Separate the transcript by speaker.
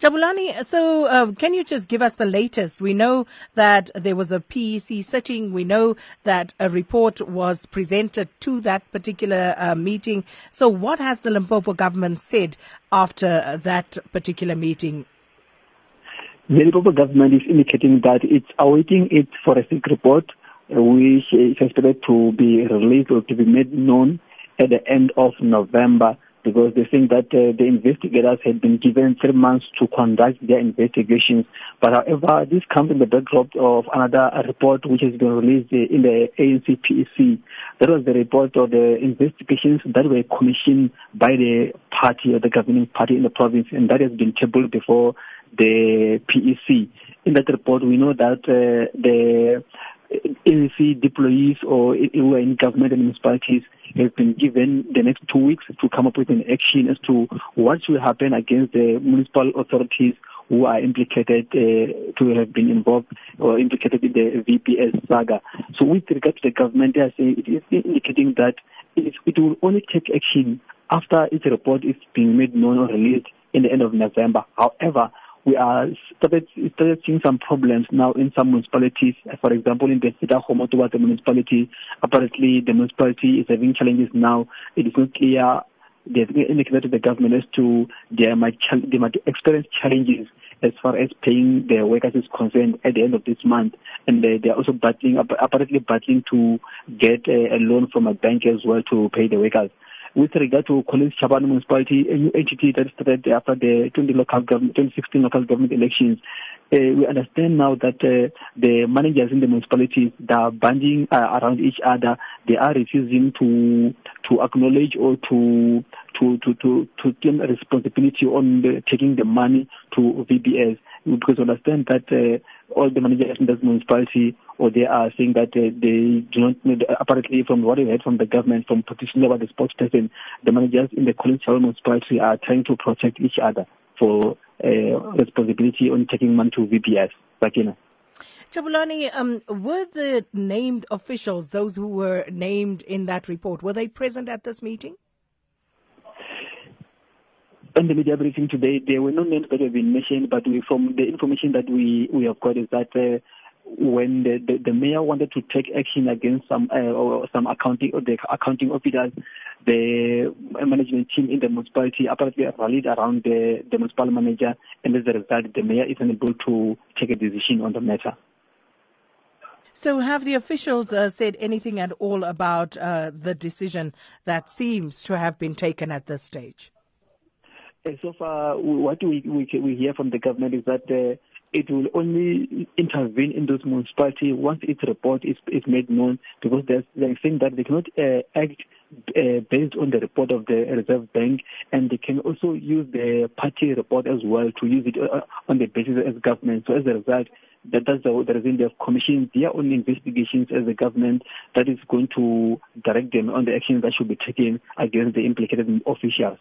Speaker 1: Jabulani, so uh, can you just give us the latest? We know that there was a PEC sitting. We know that a report was presented to that particular uh, meeting. So what has the Limpopo government said after that particular meeting?
Speaker 2: The Limpopo government is indicating that it's awaiting its forensic report, which is expected to be released or to be made known at the end of November because they think that uh, the investigators had been given three months to conduct their investigations. But however, this comes in the backdrop of another report which has been released in the ANC PEC. That was the report of the investigations that were commissioned by the party or the governing party in the province, and that has been tabled before the PEC. In that report, we know that uh, the ANC deployees or who are in government and municipalities have been given the next two weeks to come up with an action as to what will happen against the municipal authorities who are implicated uh, to have been involved or implicated in the VBS saga. So with regard to the government, they are saying it is indicating that it will only take action after its report is being made known or released in the end of November. However, we are started, started seeing some problems now in some municipalities. For example, in the Sita Homotoba municipality, apparently the municipality is having challenges now. It is not clear they've indicated to the government as to they might, they might experience challenges as far as paying their workers is concerned at the end of this month. And they, they are also battling, apparently battling to get a, a loan from a bank as well to pay the workers with regard to Collins Chabane municipality, a new entity that started after the 20 local government, 2016 local government elections. Uh, we understand now that uh, the managers in the municipalities they are banding uh, around each other. They are refusing to to acknowledge or to to to to, to claim responsibility on the, taking the money to VBS because we understand that all the managers in that municipality or they are saying that uh, they do not need, apparently from what we heard from the government, from petitioning about the spokesperson, the managers in the Collins municipality are trying to protect each other for uh, responsibility on taking money to VBS. Sakina.
Speaker 1: Jabulani, um, were the named officials, those who were named in that report, were they present at this meeting?
Speaker 2: In the media briefing today, there were no names that have been mentioned, but we, from the information that we, we have got is that uh, when the, the, the, mayor wanted to take action against some uh, some accounting or the accounting officers, the management team in the municipality apparently rallied around the, the municipal manager, and as a result, the mayor is unable to take a decision on the matter.
Speaker 1: So, have the officials uh, said anything at all about uh, the decision that seems to have been taken at this stage?
Speaker 2: So far, what we, we, we hear from the government is that uh, it will only intervene in those municipalities once its report is, is made known because they're, they're saying that they cannot uh, act uh, based on the report of the Reserve Bank and they can also use the party report as well to use it uh, on the basis as government. So as a result, that that's the, the reason they have commissioned their own investigations as a government that is going to direct them on the actions that should be taken against the implicated officials.